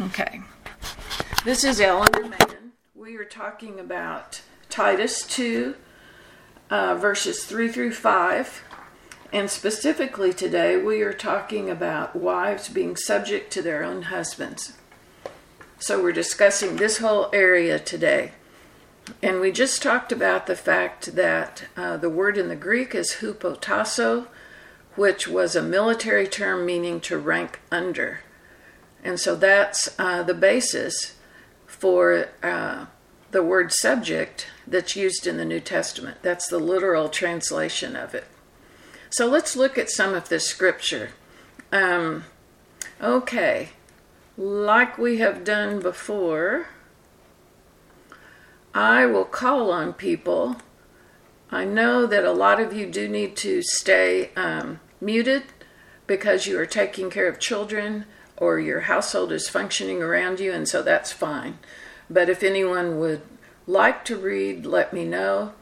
Okay. This is Ellen Mahon. We are talking about Titus 2, uh, verses 3 through 5. And specifically today, we are talking about wives being subject to their own husbands. So we're discussing this whole area today. And we just talked about the fact that uh, the word in the Greek is hupotasso, which was a military term meaning to rank under. And so that's uh, the basis for uh, the word subject that's used in the New Testament. That's the literal translation of it. So let's look at some of this scripture. Um, okay, like we have done before, I will call on people. I know that a lot of you do need to stay um, muted because you are taking care of children or your household is functioning around you, and so that's fine. But if anyone would like to read, let me know,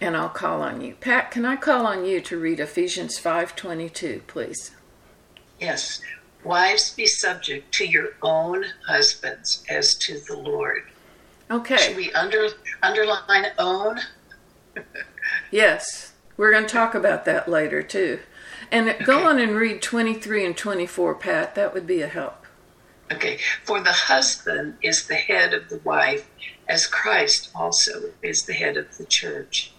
and I'll call on you. Pat, can I call on you to read Ephesians 5:22, please? Yes. Wives, be subject to your own husbands as to the Lord. Okay. Should we under, underline own? yes. We're going to talk about that later, too. And okay. go on and read 23 and 24, Pat. That would be a help. Okay. For the husband is the head of the wife, as Christ also is the head of the church.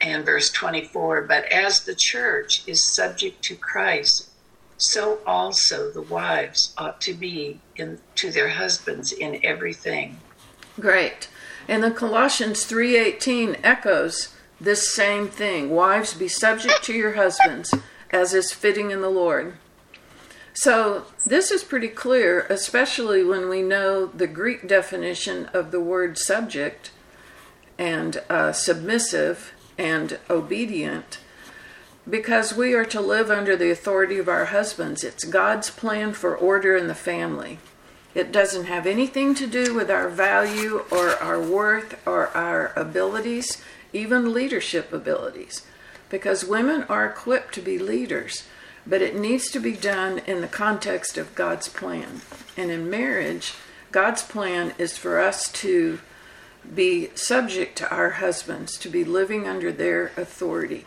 And verse 24, but as the church is subject to Christ, so also the wives ought to be in, to their husbands in everything. Great. And the Colossians 3:18 echoes this same thing. Wives, be subject to your husbands as is fitting in the Lord. So, this is pretty clear, especially when we know the Greek definition of the word subject and uh, submissive and obedient, because we are to live under the authority of our husbands. It's God's plan for order in the family. It doesn't have anything to do with our value or our worth or our abilities even leadership abilities, because women are equipped to be leaders, but it needs to be done in the context of God's plan. And in marriage, God's plan is for us to be subject to our husbands, to be living under their authority.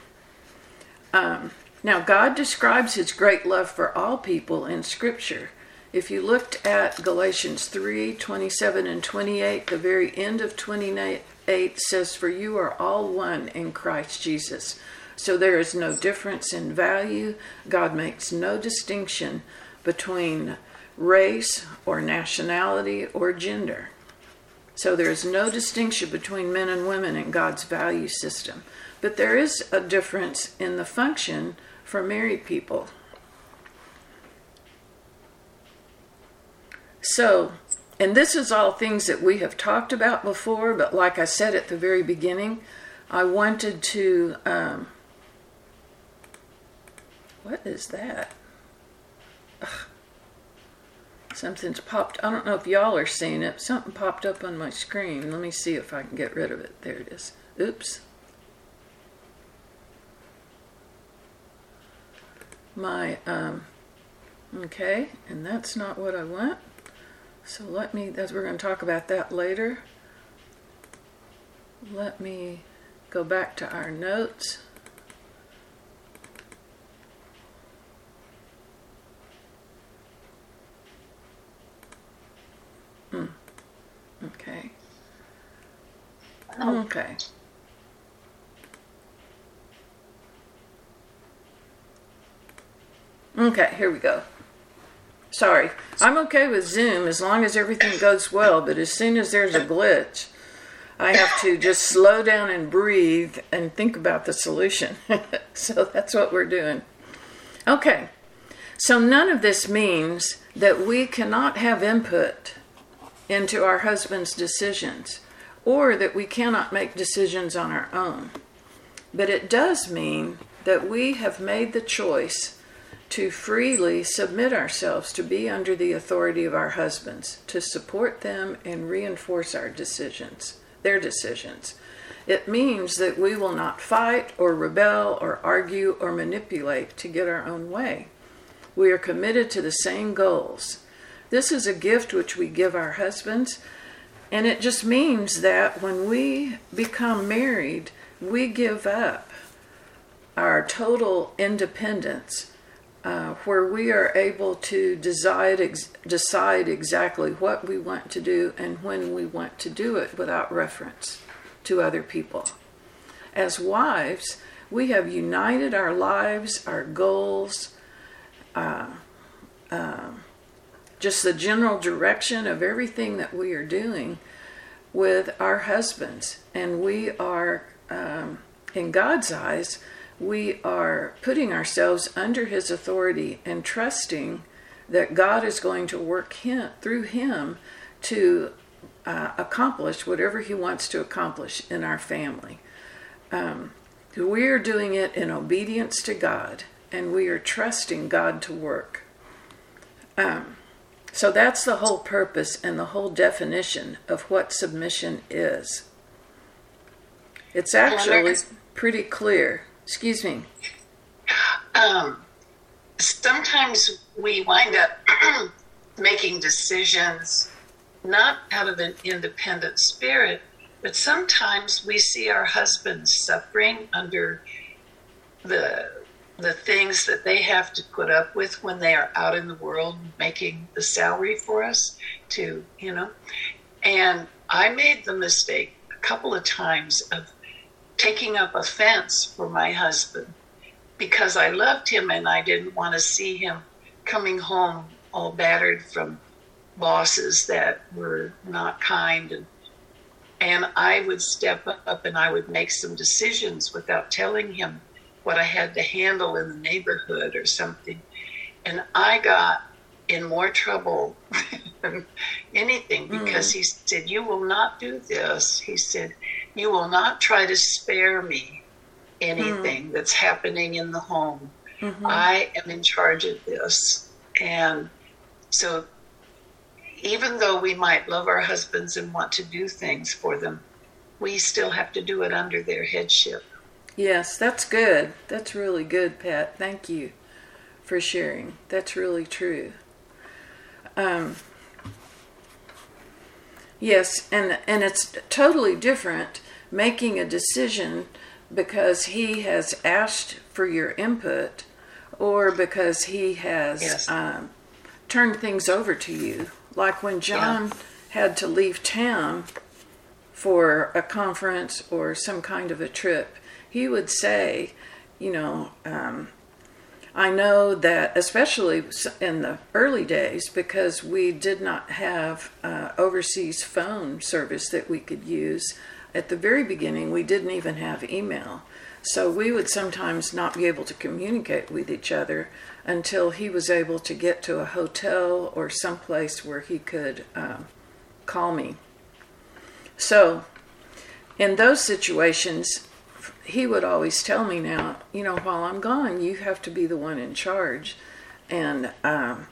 Um, now, God describes his great love for all people in Scripture. If you looked at Galatians 3 27 and 28, the very end of 28, 8 says, For you are all one in Christ Jesus. So there is no difference in value. God makes no distinction between race or nationality or gender. So there is no distinction between men and women in God's value system. But there is a difference in the function for married people. So and this is all things that we have talked about before, but like I said at the very beginning, I wanted to. Um, what is that? Ugh. Something's popped. I don't know if y'all are seeing it. Something popped up on my screen. Let me see if I can get rid of it. There it is. Oops. My, um, okay, and that's not what I want. So let me, as we're going to talk about that later, let me go back to our notes. Hmm. Okay. Okay. Okay, here we go. Sorry. I'm okay with Zoom as long as everything goes well, but as soon as there's a glitch, I have to just slow down and breathe and think about the solution. so that's what we're doing. Okay. So none of this means that we cannot have input into our husband's decisions or that we cannot make decisions on our own. But it does mean that we have made the choice to freely submit ourselves to be under the authority of our husbands, to support them and reinforce our decisions, their decisions. It means that we will not fight or rebel or argue or manipulate to get our own way. We are committed to the same goals. This is a gift which we give our husbands. And it just means that when we become married, we give up our total independence, uh, where we are able to decide, ex- decide exactly what we want to do and when we want to do it without reference to other people. As wives, we have united our lives, our goals, uh, uh, just the general direction of everything that we are doing with our husbands. And we are, um, in God's eyes, we are putting ourselves under His authority and trusting that God is going to work him, through Him to uh, accomplish whatever He wants to accomplish in our family. Um, we are doing it in obedience to God, and we are trusting God to work. Um, so that's the whole purpose and the whole definition of what submission is. It's actually pretty clear. Excuse me. Um, sometimes we wind up making decisions not out of an independent spirit, but sometimes we see our husbands suffering under the the things that they have to put up with when they are out in the world making the salary for us to, you know. And I made the mistake a couple of times of taking up a fence for my husband because I loved him and I didn't want to see him coming home all battered from bosses that were not kind and and I would step up and I would make some decisions without telling him what I had to handle in the neighborhood or something. And I got in more trouble than anything because mm. he said, You will not do this. He said, You will not try to spare me anything mm. that's happening in the home. Mm-hmm. I am in charge of this. And so, even though we might love our husbands and want to do things for them, we still have to do it under their headship. Yes, that's good. That's really good, Pat. Thank you for sharing. That's really true. Um, yes, and and it's totally different making a decision because he has asked for your input or because he has yes. um, turned things over to you. Like when John yeah. had to leave town for a conference or some kind of a trip he would say, you know, um, I know that, especially in the early days, because we did not have uh, overseas phone service that we could use. At the very beginning, we didn't even have email. So we would sometimes not be able to communicate with each other until he was able to get to a hotel or someplace where he could um, call me. So, in those situations, he would always tell me now, you know, while I'm gone, you have to be the one in charge. And um,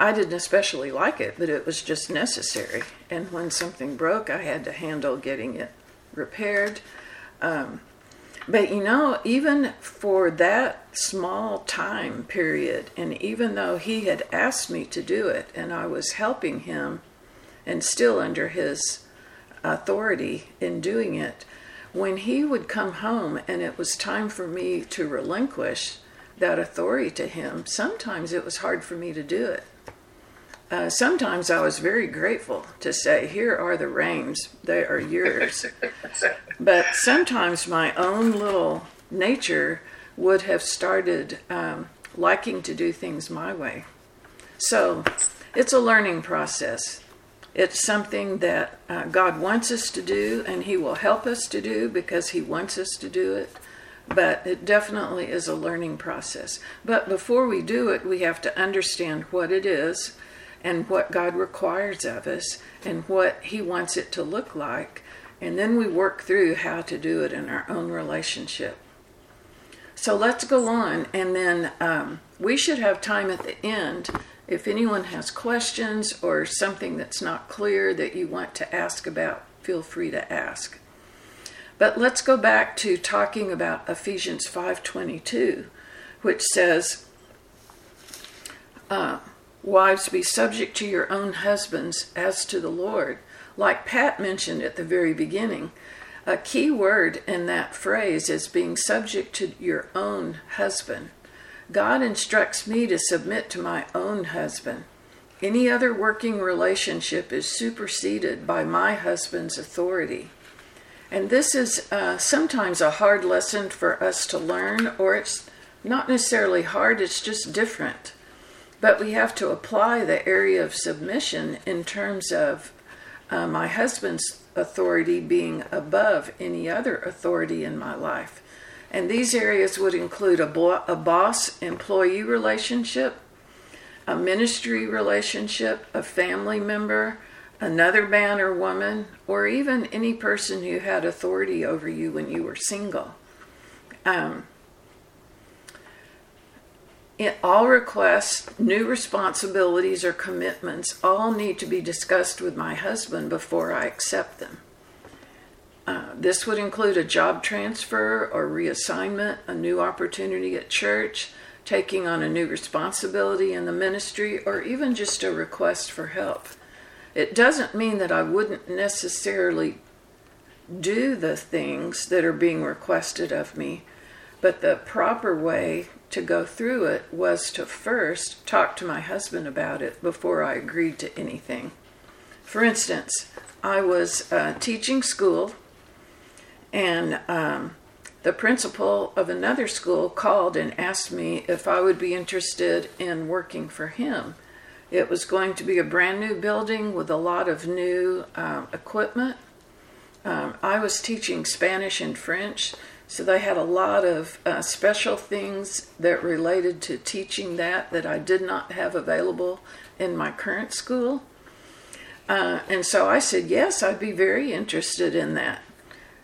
I didn't especially like it, but it was just necessary. And when something broke, I had to handle getting it repaired. Um, but you know, even for that small time period, and even though he had asked me to do it and I was helping him and still under his authority in doing it, when he would come home and it was time for me to relinquish that authority to him, sometimes it was hard for me to do it. Uh, sometimes I was very grateful to say, Here are the reins, they are yours. but sometimes my own little nature would have started um, liking to do things my way. So it's a learning process. It's something that uh, God wants us to do, and He will help us to do because He wants us to do it. But it definitely is a learning process. But before we do it, we have to understand what it is and what God requires of us and what He wants it to look like. And then we work through how to do it in our own relationship. So let's go on, and then um, we should have time at the end if anyone has questions or something that's not clear that you want to ask about, feel free to ask. But let's go back to talking about Ephesians 5:22, which says, uh, Wives, be subject to your own husbands as to the Lord. Like Pat mentioned at the very beginning, a key word in that phrase is being subject to your own husband. God instructs me to submit to my own husband. Any other working relationship is superseded by my husband's authority. And this is uh, sometimes a hard lesson for us to learn, or it's not necessarily hard, it's just different. But we have to apply the area of submission in terms of uh, my husband's authority being above any other authority in my life. And these areas would include a, bo- a boss employee relationship, a ministry relationship, a family member, another man or woman, or even any person who had authority over you when you were single. Um, in all requests, new responsibilities, or commitments all need to be discussed with my husband before I accept them. Uh, this would include a job transfer or reassignment, a new opportunity at church, taking on a new responsibility in the ministry, or even just a request for help. It doesn't mean that I wouldn't necessarily do the things that are being requested of me, but the proper way to go through it was to first talk to my husband about it before I agreed to anything. For instance, I was uh, teaching school, and um, the principal of another school called and asked me if I would be interested in working for him. It was going to be a brand new building with a lot of new um, equipment. Um, I was teaching Spanish and French, so they had a lot of uh, special things that related to teaching that that I did not have available in my current school. Uh, and so I said, yes, I'd be very interested in that.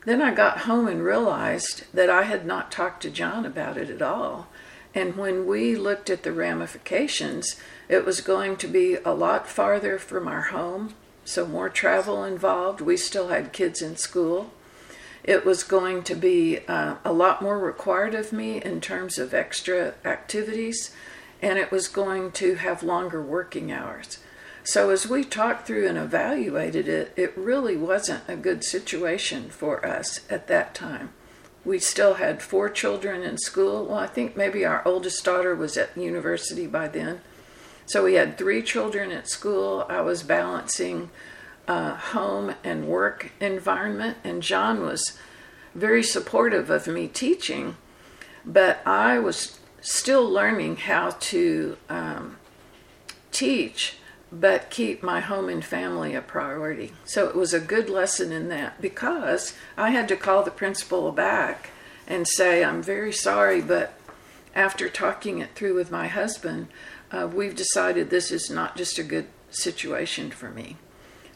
Then I got home and realized that I had not talked to John about it at all. And when we looked at the ramifications, it was going to be a lot farther from our home, so more travel involved. We still had kids in school. It was going to be uh, a lot more required of me in terms of extra activities, and it was going to have longer working hours. So, as we talked through and evaluated it, it really wasn't a good situation for us at that time. We still had four children in school. Well, I think maybe our oldest daughter was at university by then. So, we had three children at school. I was balancing uh, home and work environment, and John was very supportive of me teaching, but I was still learning how to um, teach but keep my home and family a priority. So it was a good lesson in that because I had to call the principal back and say, I'm very sorry, but after talking it through with my husband, uh, we've decided this is not just a good situation for me.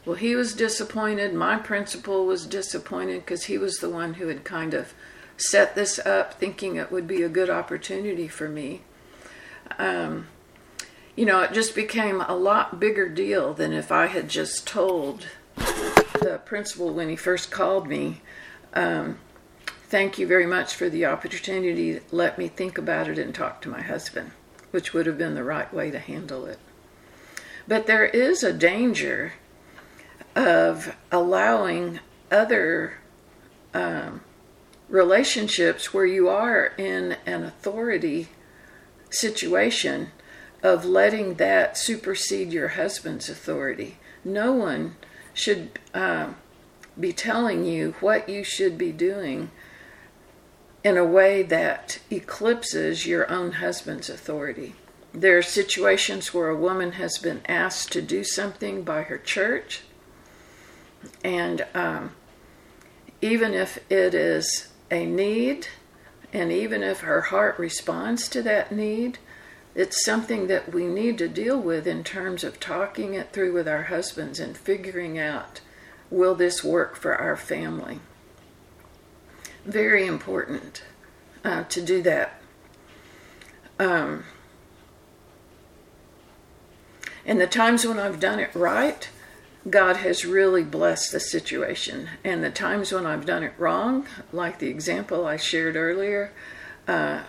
Well, he was disappointed. My principal was disappointed because he was the one who had kind of set this up thinking it would be a good opportunity for me. Um, you know, it just became a lot bigger deal than if I had just told the principal when he first called me, um, Thank you very much for the opportunity. Let me think about it and talk to my husband, which would have been the right way to handle it. But there is a danger of allowing other um, relationships where you are in an authority situation of letting that supersede your husband's authority. No one should um, be telling you what you should be doing in a way that eclipses your own husband's authority. There are situations where a woman has been asked to do something by her church and um, even if it is a need, and even if her heart responds to that need, it's something that we need to deal with in terms of talking it through with our husbands and figuring out will this work for our family? Very important uh, to do that. Um, and the times when I've done it right, God has really blessed the situation. And the times when I've done it wrong, like the example I shared earlier, uh,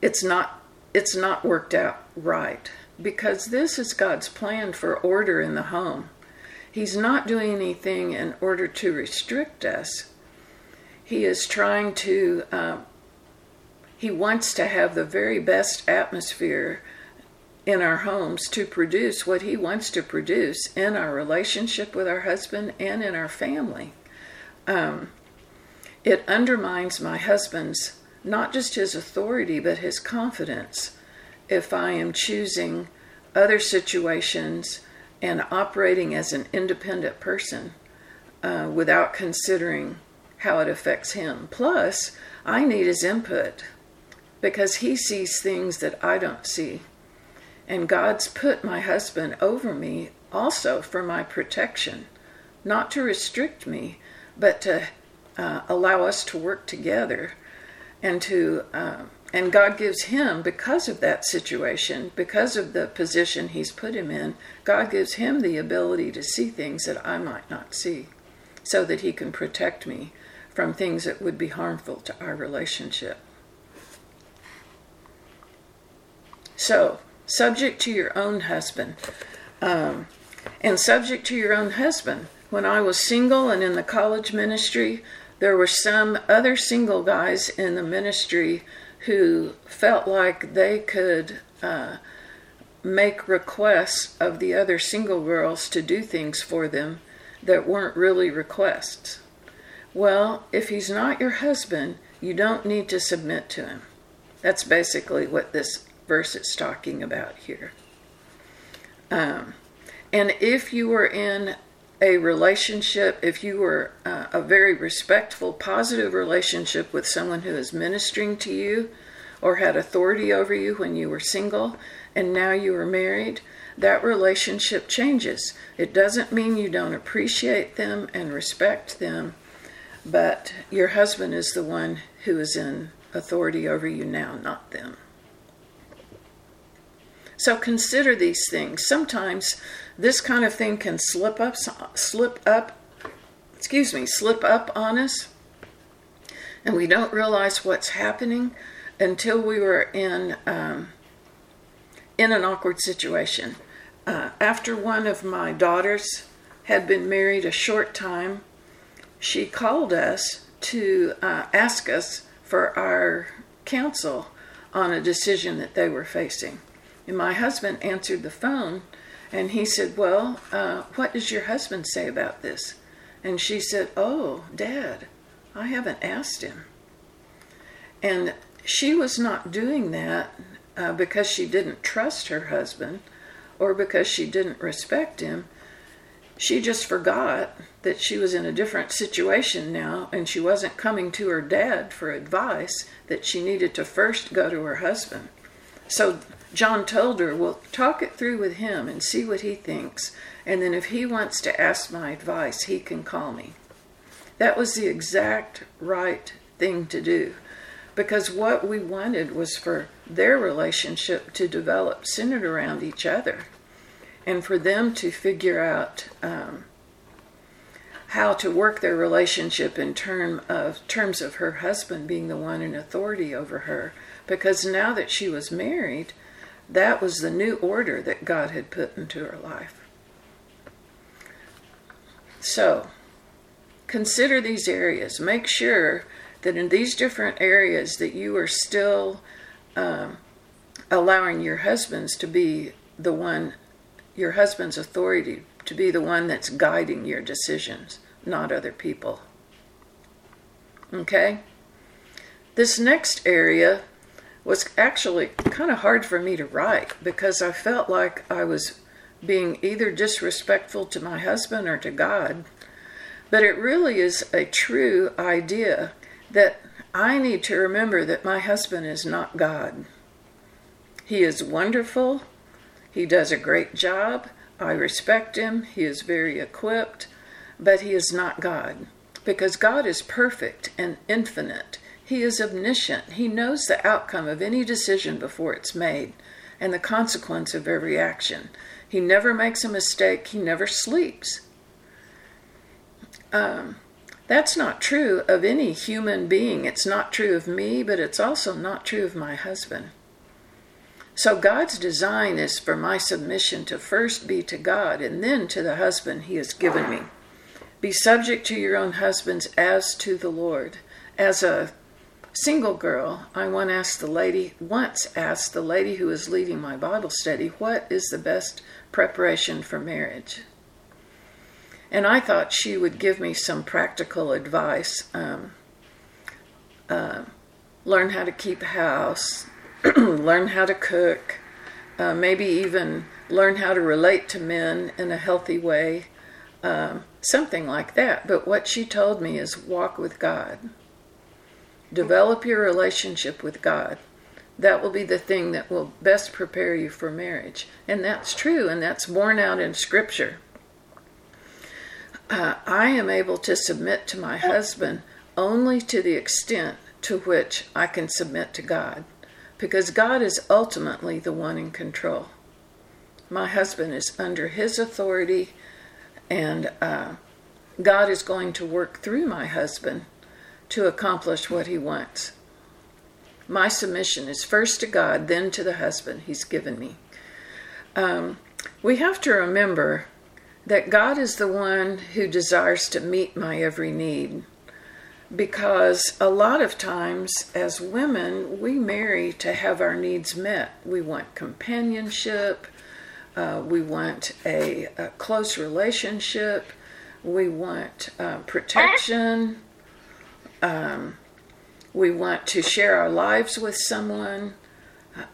it's not it's not worked out right. because this is God's plan for order in the home. He's not doing anything in order to restrict us. He is trying to, uh, he wants to have the very best atmosphere in our homes to produce what he wants to produce in our relationship with our husband and in our family. Um, it undermines my husband's not just his authority, but his confidence if I am choosing other situations and operating as an independent person uh, without considering how it affects him. Plus, I need his input because he sees things that I don't see. And God's put my husband over me also for my protection, not to restrict me, but to uh, allow us to work together and to uh, and God gives him because of that situation, because of the position he's put him in, God gives him the ability to see things that I might not see so that he can protect me from things that would be harmful to our relationship. So, subject to your own husband. Um, and subject to your own husband. When I was single and in the college ministry, there were some other single guys in the ministry who felt like they could uh, make requests of the other single girls to do things for them that weren't really requests. Well, if he's not your husband, you don't need to submit to him. That's basically what this verse is talking about here. Um, and if you were in a relationship, if you were uh, a very respectful, positive relationship with someone who is ministering to you or had authority over you when you were single and now you are married, that relationship changes. It doesn't mean you don't appreciate them and respect them, but your husband is the one who is in authority over you now, not them. So consider these things. Sometimes this kind of thing can slip up, slip up, excuse me, slip up on us, and we don't realize what's happening until we were in um, in an awkward situation. Uh, after one of my daughters had been married a short time, she called us to uh, ask us for our counsel on a decision that they were facing. And my husband answered the phone and he said, Well, uh, what does your husband say about this? And she said, Oh, Dad, I haven't asked him. And she was not doing that uh, because she didn't trust her husband or because she didn't respect him. She just forgot that she was in a different situation now and she wasn't coming to her dad for advice, that she needed to first go to her husband. So John told her, Well, talk it through with him and see what he thinks. And then if he wants to ask my advice, he can call me. That was the exact right thing to do. Because what we wanted was for their relationship to develop centered around each other and for them to figure out um, how to work their relationship in term of terms of her husband being the one in authority over her because now that she was married that was the new order that God had put into her life. So, consider these areas. Make sure that in these different areas that you are still um, allowing your husbands to be the one, your husband's authority to be the one that's guiding your decisions, not other people. Okay? This next area was actually kind of hard for me to write because I felt like I was being either disrespectful to my husband or to God. But it really is a true idea that I need to remember that my husband is not God. He is wonderful. He does a great job. I respect him. He is very equipped. But he is not God. Because God is perfect and infinite. He is omniscient. He knows the outcome of any decision before it's made and the consequence of every action. He never makes a mistake. He never sleeps. Um, that's not true of any human being. It's not true of me, but it's also not true of my husband. So God's design is for my submission to first be to God and then to the husband he has given me. Be subject to your own husbands as to the Lord. As a single girl, I once asked the lady once asked the lady who was leading my Bible study, what is the best preparation for marriage? And I thought she would give me some practical advice. Um, uh, learn how to keep house, learn how to cook, uh, maybe even learn how to relate to men in a healthy way, um, something like that. But what she told me is walk with God. Develop your relationship with God. That will be the thing that will best prepare you for marriage. And that's true, and that's borne out in Scripture. Uh, I am able to submit to my husband only to the extent to which I can submit to God, because God is ultimately the one in control. My husband is under his authority, and uh, God is going to work through my husband to accomplish what he wants. My submission is first to God, then to the husband he's given me. Um, we have to remember that God is the one who desires to meet my every need. Because a lot of times, as women, we marry to have our needs met. We want companionship, uh, we want a, a, close relationship, we want uh, protection, um, we want to share our lives with someone.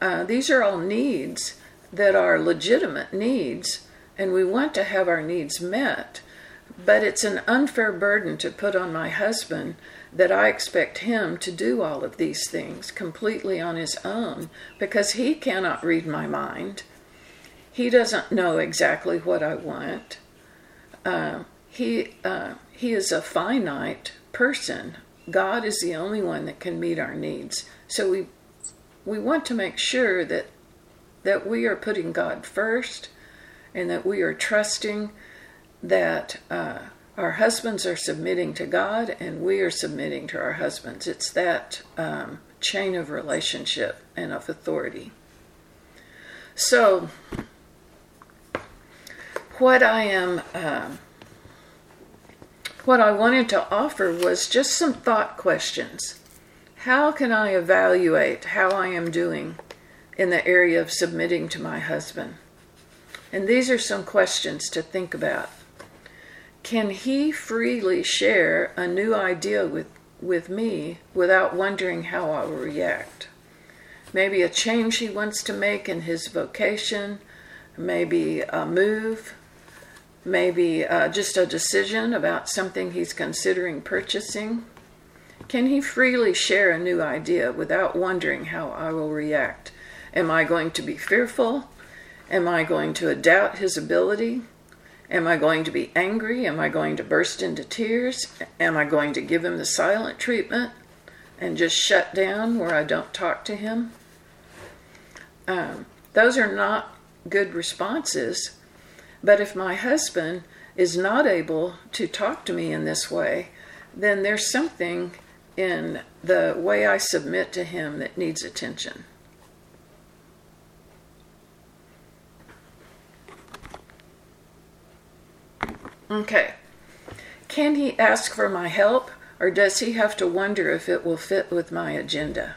Uh, these are all needs that are legitimate needs and we want to have our needs met. But it's an unfair burden to put on my husband that I expect him to do all of these things completely on his own because he cannot read my mind. He doesn't know exactly what I want. Uh, he uh, he is a finite person. God is the only one that can meet our needs. So we we want to make sure that that we are putting God first and that we are trusting that uh, our husbands are submitting to God and we are submitting to our husbands. It's that um, chain of relationship and of authority. So, what I am, uh, what I wanted to offer was just some thought questions. How can I evaluate how I am doing in the area of submitting to my husband? And these are some questions to think about. Can he freely share a new idea with, with me without wondering how I will react? Maybe a change he wants to make in his vocation, maybe a move, maybe uh, just a decision about something he's considering purchasing. Can he freely share a new idea without wondering how I will react? Am I going to be fearful? Am I going to doubt his ability? Am I going to be angry? Am I going to burst into tears? Am I going to give him the silent treatment and just shut down where I don't talk to him? Um, those are not good responses. But if my husband is not able to talk to me in this way, then there's something in the way I submit to him that needs attention. Okay. Can he ask for my help, or does he have to wonder if it will fit with my agenda?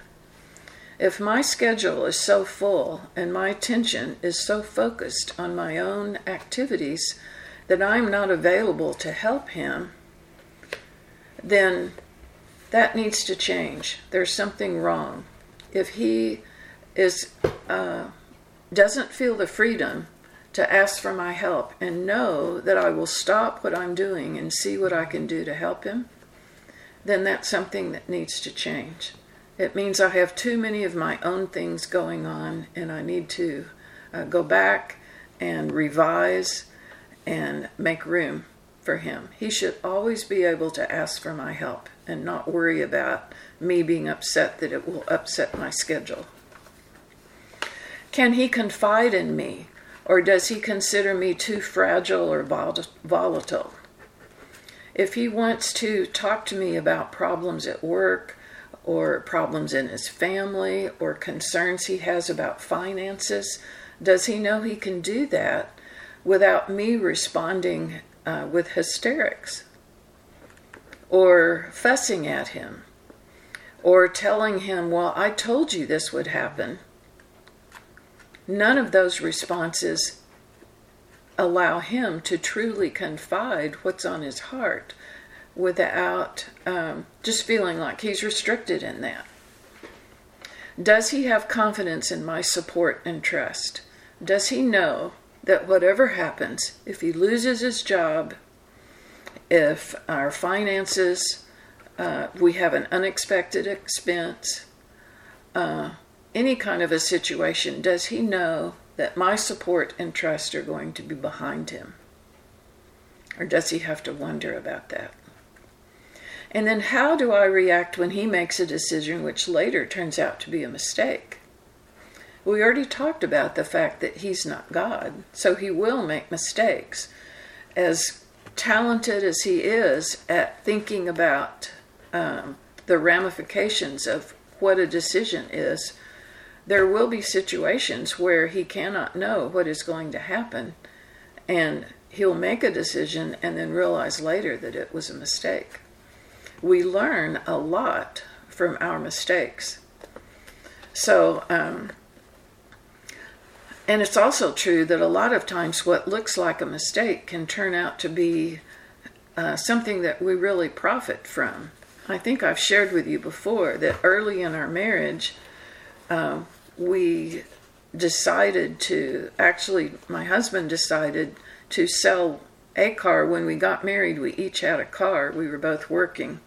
If my schedule is so full and my attention is so focused on my own activities that I'm not available to help him, then that needs to change. There's something wrong. If he is uh, doesn't feel the freedom to ask for my help and know that I will stop what I'm doing and see what I can do to help him, then that's something that needs to change. It means I have too many of my own things going on and I need to uh, go back and revise and make room for him. He should always be able to ask for my help and not worry about me being upset that it will upset my schedule. Can he confide in me or does he consider me too fragile or volatile? If he wants to talk to me about problems at work or problems in his family or concerns he has about finances? Does he know he can do that without me responding uh, with hysterics or fussing at him or telling him, Well, I told you this would happen? None of those responses allow him to truly confide what's on his heart without um, just feeling like he's restricted in that. Does he have confidence in my support and trust? Does he know that whatever happens, if he loses his job, if our finances, uh, we have an unexpected expense, uh, any kind of a situation, does he know that my support and trust are going to be behind him? Or does he have to wonder about that? And then how do I react when he makes a decision which later turns out to be a mistake? We already talked about the fact that he's not God, so he will make mistakes. As talented as he is at thinking about um, the ramifications of what a decision is, there will be situations where he cannot know what is going to happen, and he'll make a decision and then realize later that it was a mistake we learn a lot from our mistakes. So, um, and it's also true that a lot of times what looks like a mistake can turn out to be uh, something that we really profit from. I think I've shared with you before that early in our marriage, uh, we decided to actually, my husband decided to sell a car. When we got married, we each had a car. We were both working.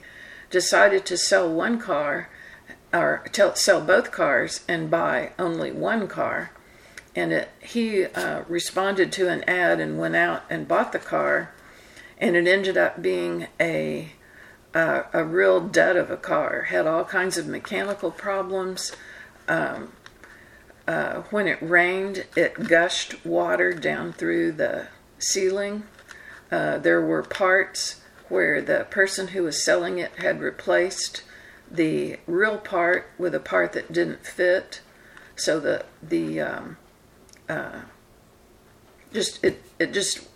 Decided to sell one car, or to sell both cars and buy only one car. And it, he uh, responded to an ad and went out and bought the car. And it ended up being a uh, a real dud of a car. Had all kinds of mechanical problems. Um, uh, when it rained, it gushed water down through the ceiling. Uh, there were parts where the person who was selling it had replaced the real part with a part that didn't fit. So the the um, uh, just it it just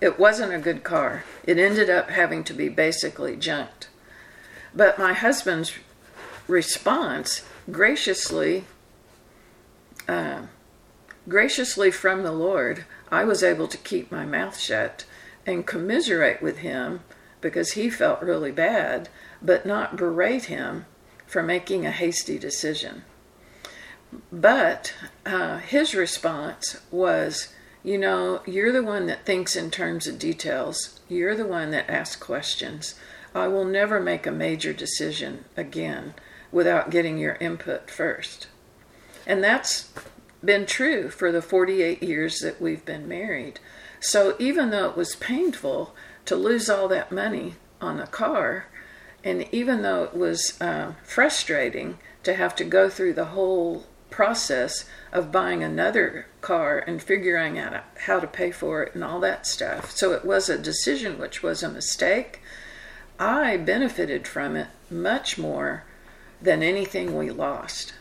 it wasn't a good car. It ended up having to be basically junked. But my husband's response graciously uh, graciously from the Lord, I was able to keep my mouth shut and commiserate with him because he felt really bad, but not berate him for making a hasty decision. But uh, his response was, You know, you're the one that thinks in terms of details, you're the one that asks questions. I will never make a major decision again without getting your input first. And that's been true for the 48 years that we've been married. So even though it was painful to lose all that money on a car, and even though it was uh, frustrating to have to go through the whole process of buying another car and figuring out how to pay for it and all that stuff, so it was a decision which was a mistake. I benefited from it much more than anything we lost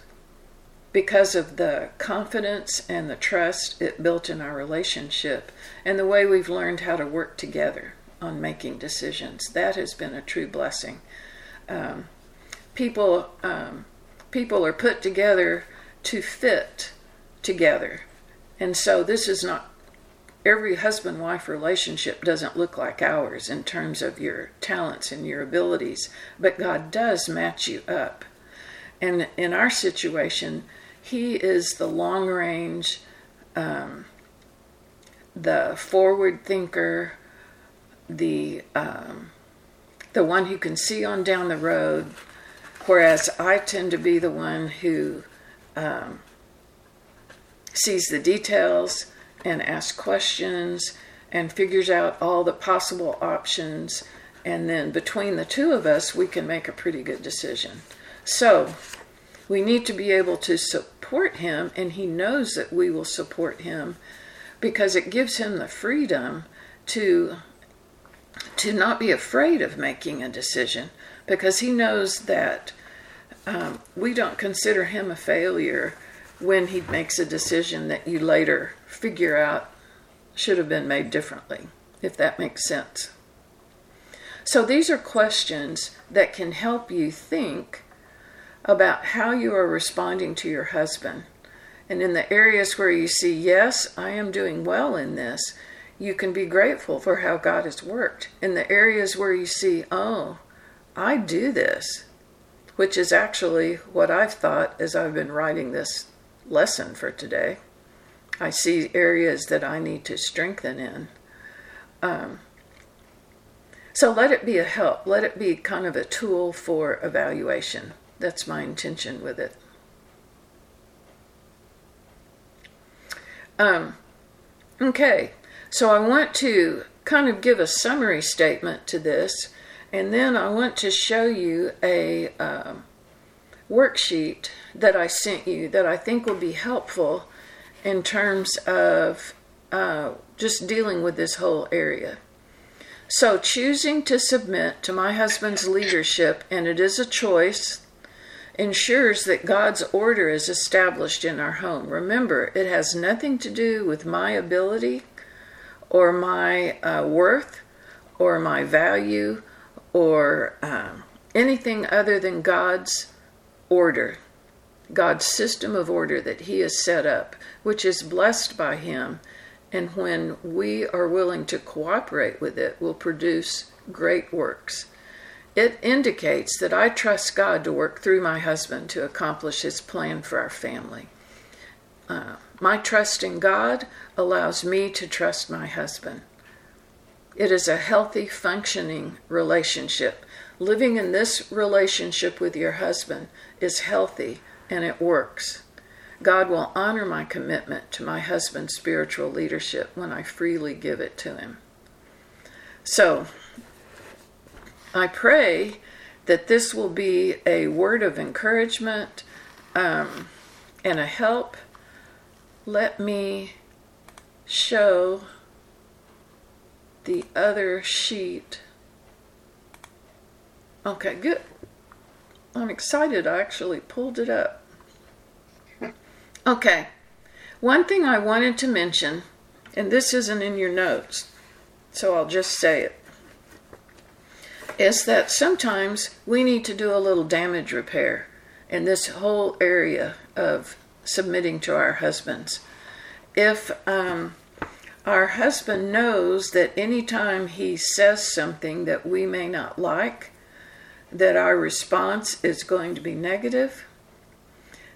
because of the confidence and the trust it built in our relationship and the way we've learned how to work together on making decisions. That has been a true blessing. Um, people, um, people are put together to fit together. And so this is not every husband wife relationship doesn't look like ours in terms of your talents and your abilities, but God does match you up. And in our situation, he is the long range, um, the forward thinker, the um, the one who can see on down the road, whereas I tend to be the one who um, sees the details and asks questions and figures out all the possible options. And then between the two of us, we can make a pretty good decision. So we need to be able to support him, and he knows that we will support him because it gives him the freedom to to not be afraid of making a decision because he knows that um, we don't consider him a failure when he makes a decision that you later figure out should have been made differently, if that makes sense. So these are questions that can help you think about how you are responding to your husband. And in the areas where you see, yes, I am doing well in this, you can be grateful for how God has worked. In the areas where you see, oh, I do this, which is actually what I've thought as I've been writing this lesson for today. I see areas that I need to strengthen in. Um, so let it be a help. Let it be kind of a tool for evaluation. That's my intention with it. Um, okay, so I want to kind of give a summary statement to this, and then I want to show you a um, worksheet that I sent you that I think will be helpful in terms of uh, just dealing with this whole area. So, choosing to submit to my husband's leadership, and it is a choice, ensures that God's order is established in our home. Remember, it has nothing to do with my ability or my uh, worth or my value or um, anything other than God's order, God's system of order that He has set up, which is blessed by Him and when we are willing to cooperate with it, will produce great works. It indicates that I trust God to work through my husband to accomplish his plan for our family. Uh, my trust in God allows me to trust my husband. It is a healthy, functioning relationship. Living in this relationship with your husband is healthy and it works. God will honor my commitment to my husband's spiritual leadership when I freely give it to him. So, I pray that this will be a word of encouragement um, and a help. Let me show the other sheet. Okay, good. I'm excited. I actually pulled it up. Okay, one thing I wanted to mention, and this isn't in your notes, so I'll just say it, is that sometimes we need to do a little damage repair in this whole area of submitting to our husbands. If um, our husband knows that anytime he says something that we may not like, that our response is going to be negative,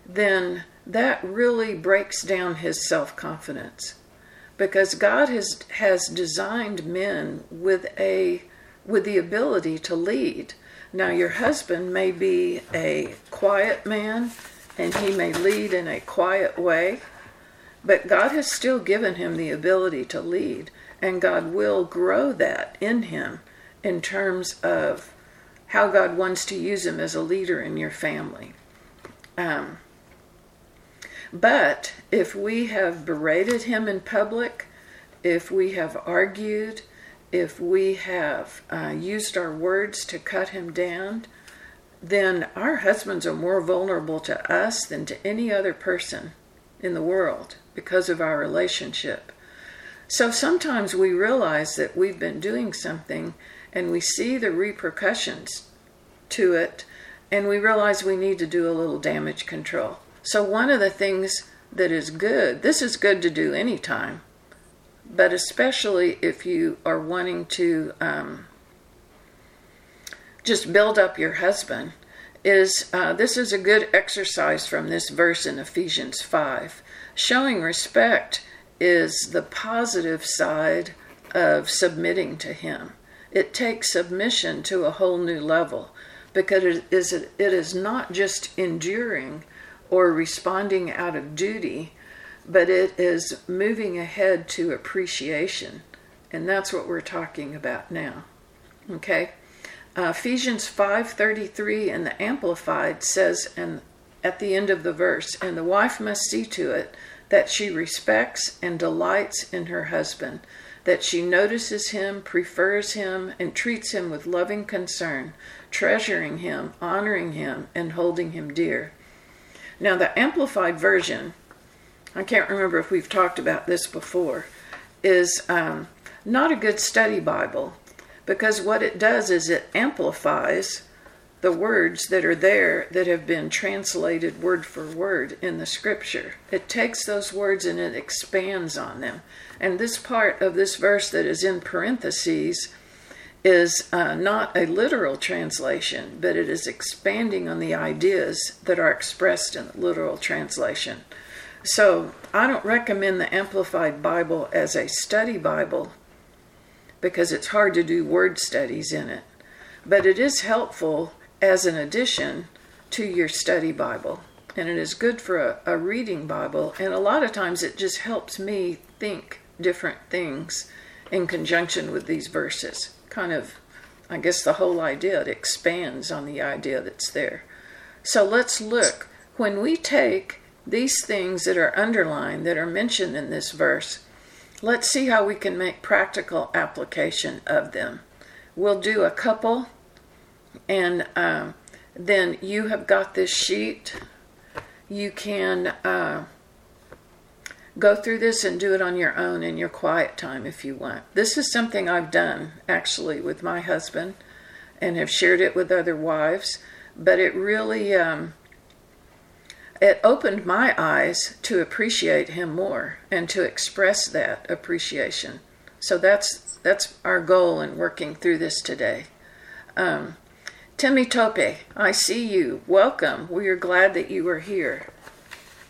then that really breaks down his self confidence because God has has designed men with a with the ability to lead. Now your husband may be a quiet man and he may lead in a quiet way, but God has still given him the ability to lead and God will grow that in him in terms of how God wants to use him as a leader in your family. Um, but if we have berated him in public, if we have argued, if we have uh, used our words to cut him down, then our husbands are more vulnerable to us than to any other person in the world because of our relationship. So sometimes we realize that we've been doing something and we see the repercussions to it and we realize we need to do a little damage control. So, one of the things that is good, this is good to do anytime, but especially if you are wanting to um, just build up your husband, is uh, this is a good exercise from this verse in Ephesians 5. Showing respect is the positive side of submitting to Him. It takes submission to a whole new level because it is, it is not just enduring or responding out of duty, but it is moving ahead to appreciation. And that's what we're talking about now. Okay? Uh, Ephesians 5:33 in the amplified says and at the end of the verse, and the wife must see to it that she respects and delights in her husband, that she notices him, prefers him, and treats him with loving concern, treasuring him, honoring him, and holding him dear. Now, the Amplified Version, I can't remember if we've talked about this before, is um, not a good study Bible because what it does is it amplifies the words that are there that have been translated word for word in the scripture. It takes those words and it expands on them. And this part of this verse that is in parentheses is uh, not a literal translation, but it is expanding on the ideas that are expressed in the literal translation. So I don't recommend the Amplified Bible as a study Bible because it's hard to do word studies in it. But it is helpful as an addition to your study Bible. And it is good for a, a reading Bible. And a lot of times it just helps me think different things in conjunction with these verses. Kind of, I guess the whole idea, it expands on the idea that's there. So let's look. When we take these things that are underlined, that are mentioned in this verse, let's see how we can make practical application of them. We'll do a couple and um, then you have got this sheet. You can uh, go through this and do it on your own in your quiet time if you want. This is something I've done actually with my husband and have shared it with other wives, but it really um, it opened my eyes to appreciate him more and to express that appreciation. So that's that's our goal in working through this today. Um, Temitope, I see you. Welcome. We are glad that you are here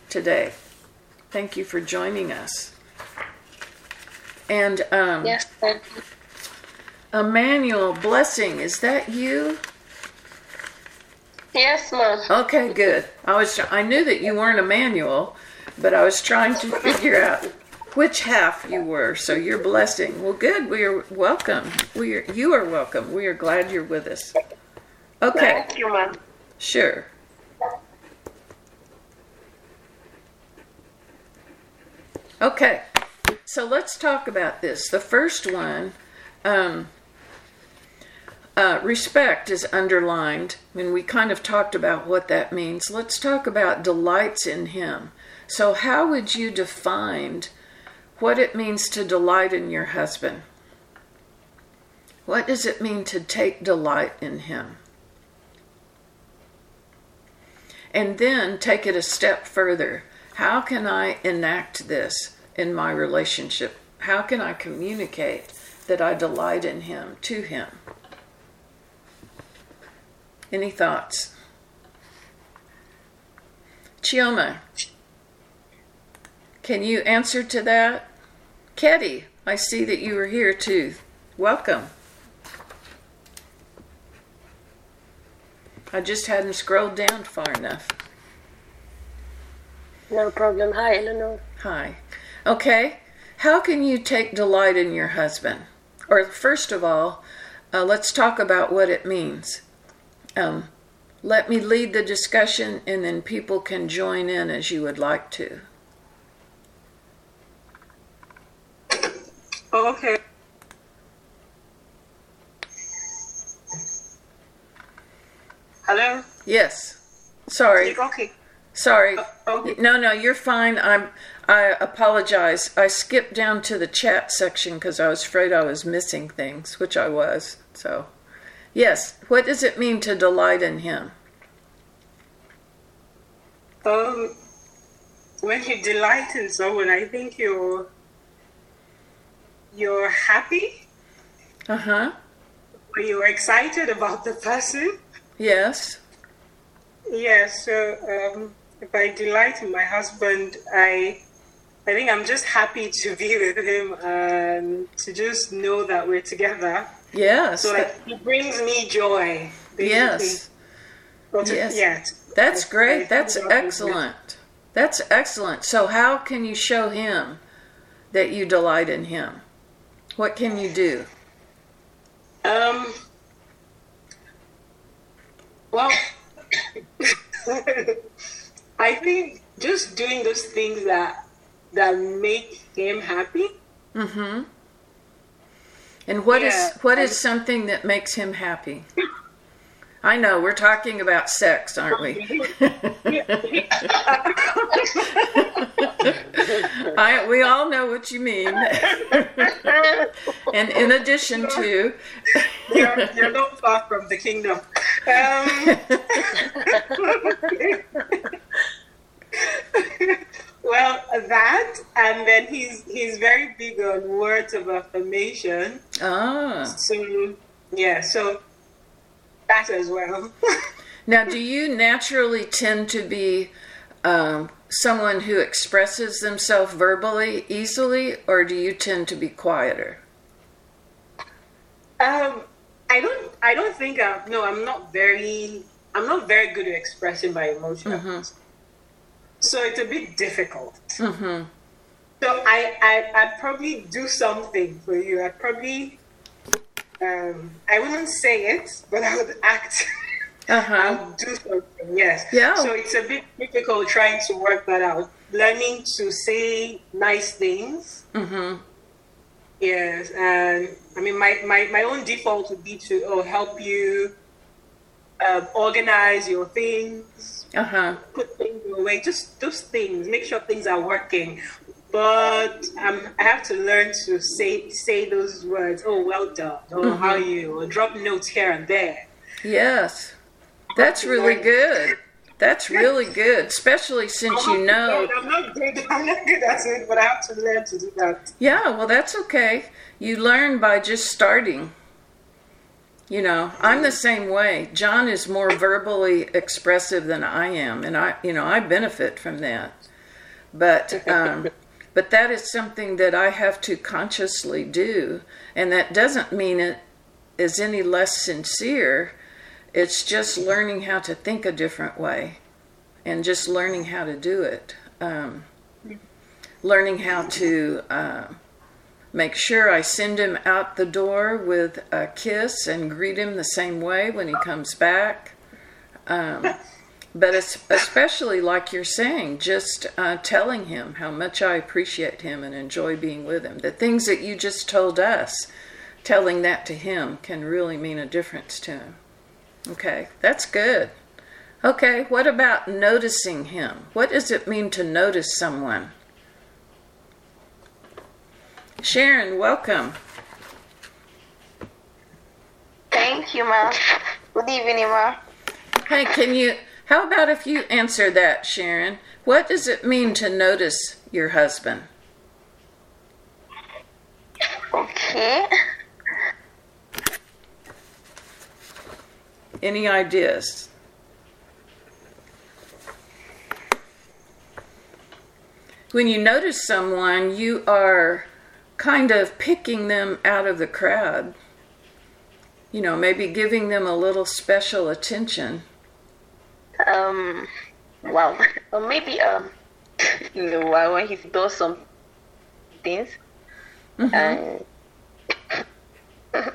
today. Thank you for joining us. And um, yes, thank you. Emmanuel Blessing, is that you? Yes, ma'am. Okay, good. I was I knew that you weren't Emmanuel, but I was trying to figure out which half you were. So you're blessing. Well, good. We are welcome. We are you are welcome. We are glad you're with us. Okay. Thank you, ma'am. Sure. Okay, so let's talk about this. The first one, um, uh, respect is underlined, and we kind of talked about what that means. Let's talk about delights in Him. So, how would you define what it means to delight in your husband? What does it mean to take delight in Him? And then take it a step further. How can I enact this in my relationship? How can I communicate that I delight in Him to Him? Any thoughts? Chioma, can you answer to that? Ketty, I see that you are here too. Welcome. I just hadn't scrolled down far enough. No problem. Hi, Eleanor. Hi. Okay. How can you take delight in your husband? Or, first of all, uh, let's talk about what it means. Um, let me lead the discussion, and then people can join in as you would like to. Oh, okay. Hello? Yes. Sorry. Okay. Sorry. okay. No, no, you're fine. I'm. I apologize. I skipped down to the chat section because I was afraid I was missing things, which I was. So, yes. What does it mean to delight in Him? Um, when you delight in someone, I think you're you're happy. Uh huh. You're excited about the person. Yes. Yeah. So um, if I delight in my husband, I I think I'm just happy to be with him and to just know that we're together. Yes. So like he brings me joy. Basically. yes. Well, to- Yes. Yeah. That's great. That's excellent. That's excellent. So, how can you show him that you delight in him? What can you do? Um. Well, I think just doing those things that that make him happy. Mm-hmm. And what is Yeah, what I- is something that makes him happy? I know we're talking about sex, aren't we? I, we all know what you mean. and in addition to, you're, you're not far from the kingdom. Um, well, that, and then he's he's very big on words of affirmation. ah, So yeah, so that as well. now do you naturally tend to be um, someone who expresses themselves verbally easily, or do you tend to be quieter? Um, I don't. I don't think. I'm, no, I'm not very. I'm not very good at expressing my emotions. So it's a bit difficult. Mm-hmm. So I, I, I'd probably do something for you. I'd probably. Um, I wouldn't say it, but I would act. Uh huh. I'll do something. Yes. Yeah. So it's a bit difficult trying to work that out. Learning to say nice things. Mm-hmm. Yes, and I mean, my, my, my own default would be to oh help you um, organize your things, Uh huh. put things away, just those things. Make sure things are working. But um, I have to learn to say say those words. Oh, well done. Oh, how are you? Or drop notes here and there. Yes. That's really good. That's really good, especially since you know. I'm not good. I'm not good at it, but I have to learn to do that. Yeah, well, that's okay. You learn by just starting. You know, I'm the same way. John is more verbally expressive than I am, and I, you know, I benefit from that. But, um, but that is something that I have to consciously do, and that doesn't mean it is any less sincere. It's just learning how to think a different way, and just learning how to do it. Um, learning how to. Uh, make sure I send him out the door with a kiss and greet him the same way when he comes back. Um, but it's especially like you're saying, just uh, telling him how much I appreciate him and enjoy being with him. The things that you just told us, telling that to him can really mean a difference to him. Okay, that's good. Okay, what about noticing him? What does it mean to notice someone? Sharon, welcome. Thank you, ma. Good evening, ma. Hey, can you, how about if you answer that, Sharon? What does it mean to notice your husband? Okay. Any ideas? When you notice someone, you are kind of picking them out of the crowd. You know, maybe giving them a little special attention. Um. Wow. Or maybe um. You know, why when he does some things and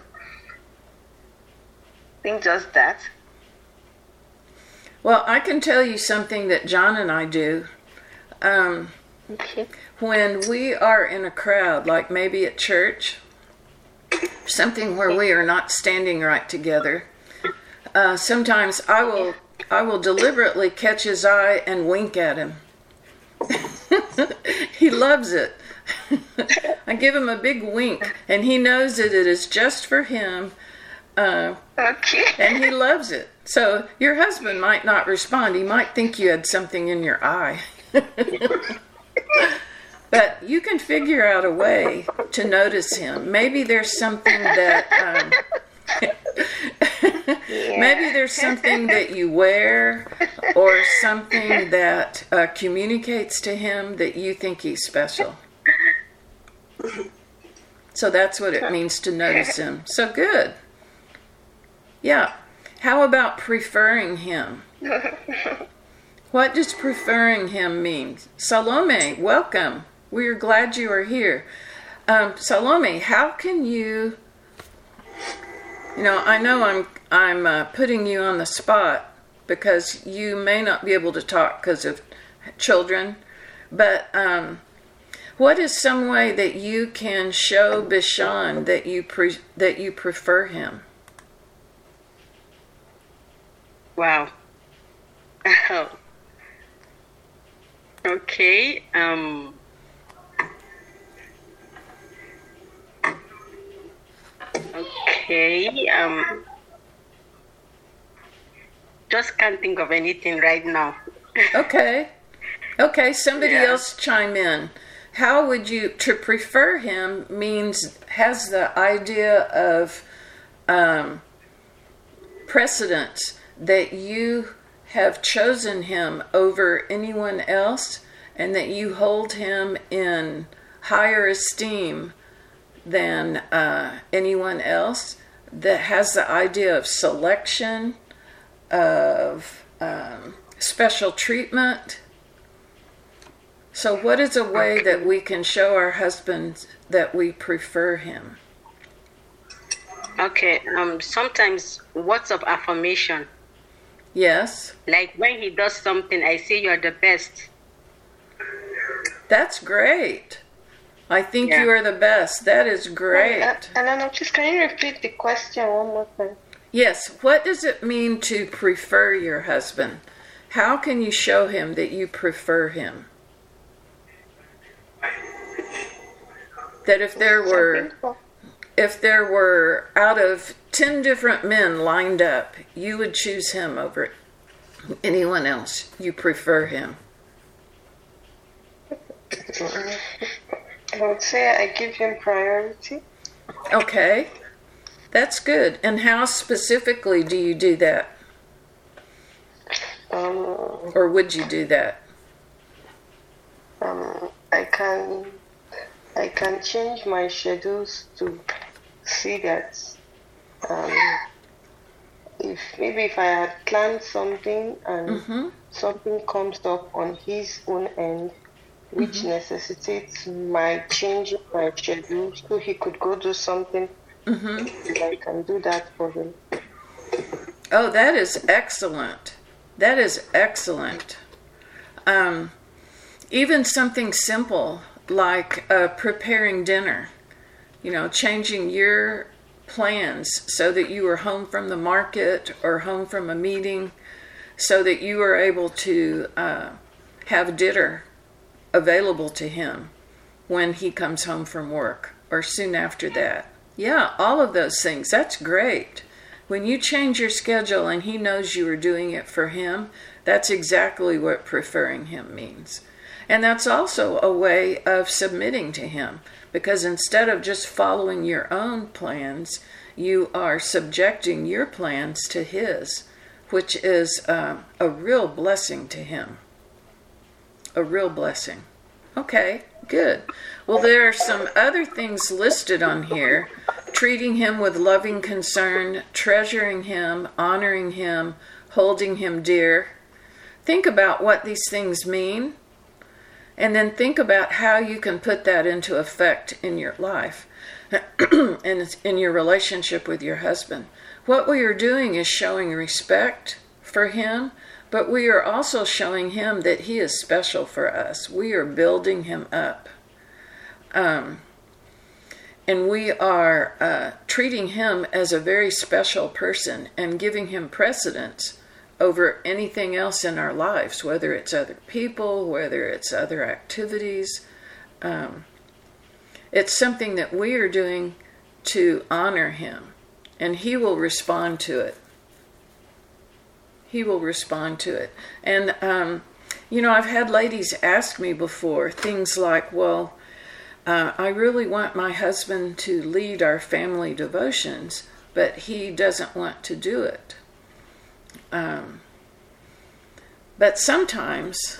think just that. Well, I can tell you something that John and I do. Um, Okay. when we are in a crowd, like maybe at church, something where we are not standing right together, uh, sometimes I will I will deliberately catch his eye and wink at him. he loves it. I give him a big wink, and he knows that it is just for him, uh, Okay. and he loves it. So your husband might not respond. He might think you had something in your eye. But you can figure out a way to notice him. Maybe there's something that. Um, Maybe there's something that you wear or something that uh, communicates to him that you think he's special. So that's what it means to notice him. So good. Yeah. How about preferring him? What does preferring him mean? Salome, welcome. We are glad you are here. Um, Salome, how can you? You know, I know I'm I'm uh, putting you on the spot because you may not be able to talk because of children, but um, What is some way that you can show Bishan that you pre- that you prefer him? Wow. okay. Um. Okay. Um. Just can't think of anything right now. Okay. Okay, somebody Yeah. else chime in. How would you to prefer him means has the idea of um, precedence that you have chosen him over anyone else and that you hold him in higher esteem than uh, anyone else that has the idea of selection of um, special treatment so, what is a way that we can show our husbands that we prefer him? Okay. Um. Sometimes words of affirmation, Yes, like when he does something, I say you're the best. that's great. I think Yeah. you are the best. That is great. Uh, and then just can you repeat the question one more time? Yes, what does it mean to prefer your husband? How can you show him that you prefer him? That if there were. If there were out of 10 different men lined up, you would choose him over anyone else. You prefer him. I would say I give him priority. Okay. That's good. And how specifically do you do that? Um, Or would you do that? um, I can I can change my schedules to see that um, if maybe if I had planned something and Mm-hmm. something comes up on his own end which necessitates my changing my schedule so he could go do something Mm-hmm. I can do that for him. Oh, that is excellent. That is excellent. Um, even something simple like uh, preparing dinner, you know, changing your plans so that you are home from the market or home from a meeting so that you are able to uh, have dinner available to him when he comes home from work or soon after that. Yeah, all of those things. That's great. When you change your schedule and he knows you are doing it for him, that's exactly what preferring him means. And that's also a way of submitting to him because instead of just following your own plans, you are subjecting your plans to his, which is uh, a real blessing to him. A real blessing. Okay, good. Well, there are some other things listed on here treating him with loving concern, treasuring him, honoring him, holding him dear. Think about what these things mean, and then think about how you can put that into effect in your life and in your relationship with your husband. What we are doing is showing respect for him, but we are also showing him that he is special for us. We are building him up. Um, and we are uh, treating him as a very special person and giving him precedence over anything else in our lives, whether it's other people, whether it's other activities. Um, it's something that we are doing to honor him, and he will respond to it. He will respond to it. And, um, you know, I've had ladies ask me before things like, well, uh, I really want my husband to lead our family devotions, but he doesn't want to do it. Um, but sometimes,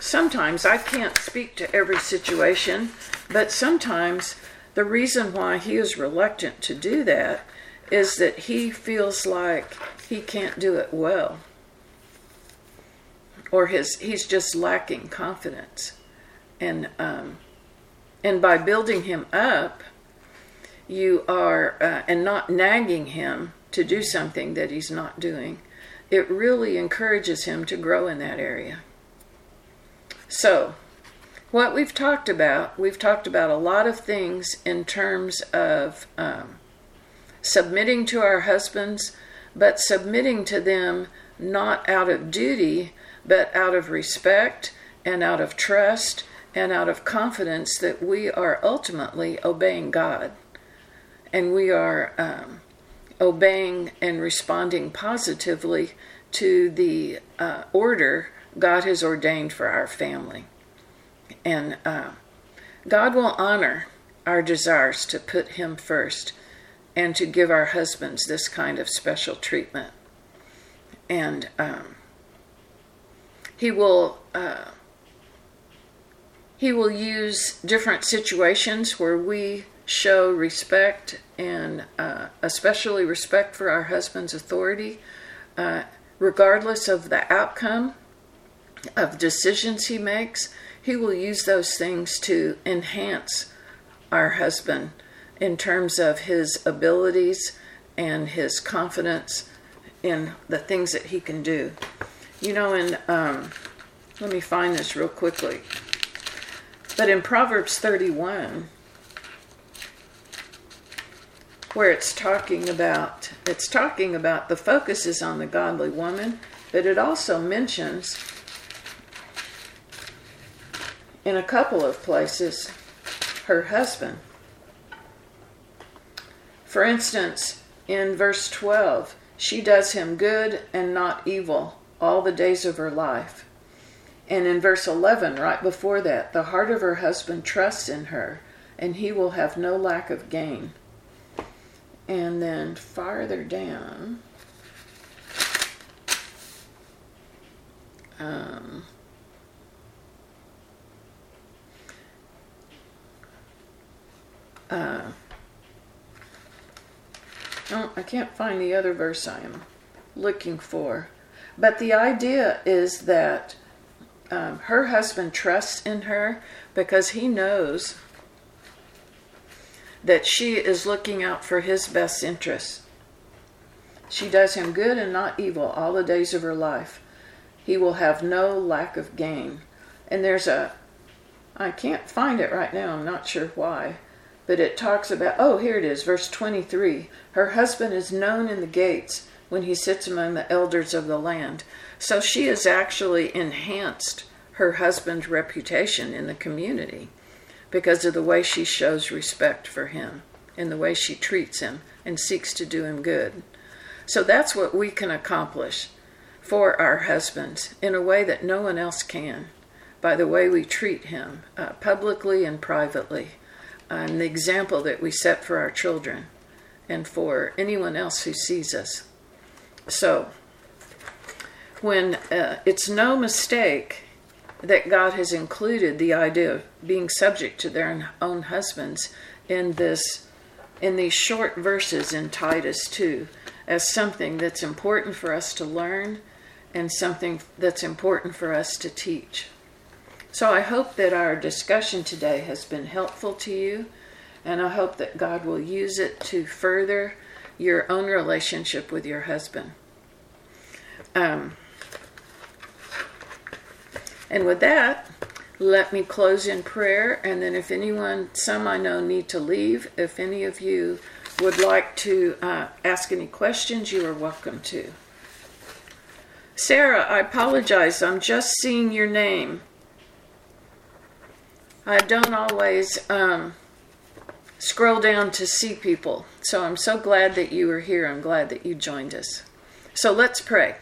sometimes I can't speak to every situation, but sometimes the reason why he is reluctant to do that is that he feels like he can't do it well. Or his he's just lacking confidence. And um, and by building him up you are uh, and not nagging him to do something that he's not doing it really encourages him to grow in that area. So what we've talked about, we've talked about a lot of things in terms of um, submitting to our husbands, but submitting to them not out of duty, but out of respect and out of trust and out of confidence that we are ultimately obeying God. And we are um, obeying and responding positively to the uh, order God has ordained for our family. And uh, God will honor our desires to put Him first and to give our husbands this kind of special treatment. And um, He will. Uh, he will use different situations where we show respect and uh, especially respect for our husband's authority, uh, regardless of the outcome of decisions he makes. He will use those things to enhance our husband in terms of his abilities and his confidence in the things that he can do. You know, and um, let me find this real quickly. But in Proverbs 31, where it's talking about it's talking about the focus is on the godly woman, but it also mentions in a couple of places her husband. For instance, in verse 12, she does him good and not evil all the days of her life. And in verse 11, right before that, the heart of her husband trusts in her, and he will have no lack of gain. And then farther down, um, uh, oh, I can't find the other verse I am looking for. But the idea is that um, her husband trusts in her because he knows that she is looking out for his best interests. She does him good and not evil all the days of her life. He will have no lack of gain. And there's a, I can't find it right now, I'm not sure why, but it talks about, oh, here it is, verse 23. Her husband is known in the gates when he sits among the elders of the land. So she has actually enhanced her husband's reputation in the community because of the way she shows respect for him and the way she treats him and seeks to do him good. So that's what we can accomplish for our husbands in a way that no one else can by the way we treat him uh, publicly and privately and the example that we set for our children and for anyone else who sees us. So, when uh, it's no mistake that God has included the idea of being subject to their own husbands in this in these short verses in Titus 2 as something that's important for us to learn and something that's important for us to teach. So I hope that our discussion today has been helpful to you and I hope that God will use it to further your own relationship with your husband. Um, and with that, let me close in prayer. And then, if anyone, some I know need to leave, if any of you would like to uh, ask any questions, you are welcome to. Sarah, I apologize. I'm just seeing your name. I don't always um, scroll down to see people. So I'm so glad that you are here. I'm glad that you joined us. So let's pray.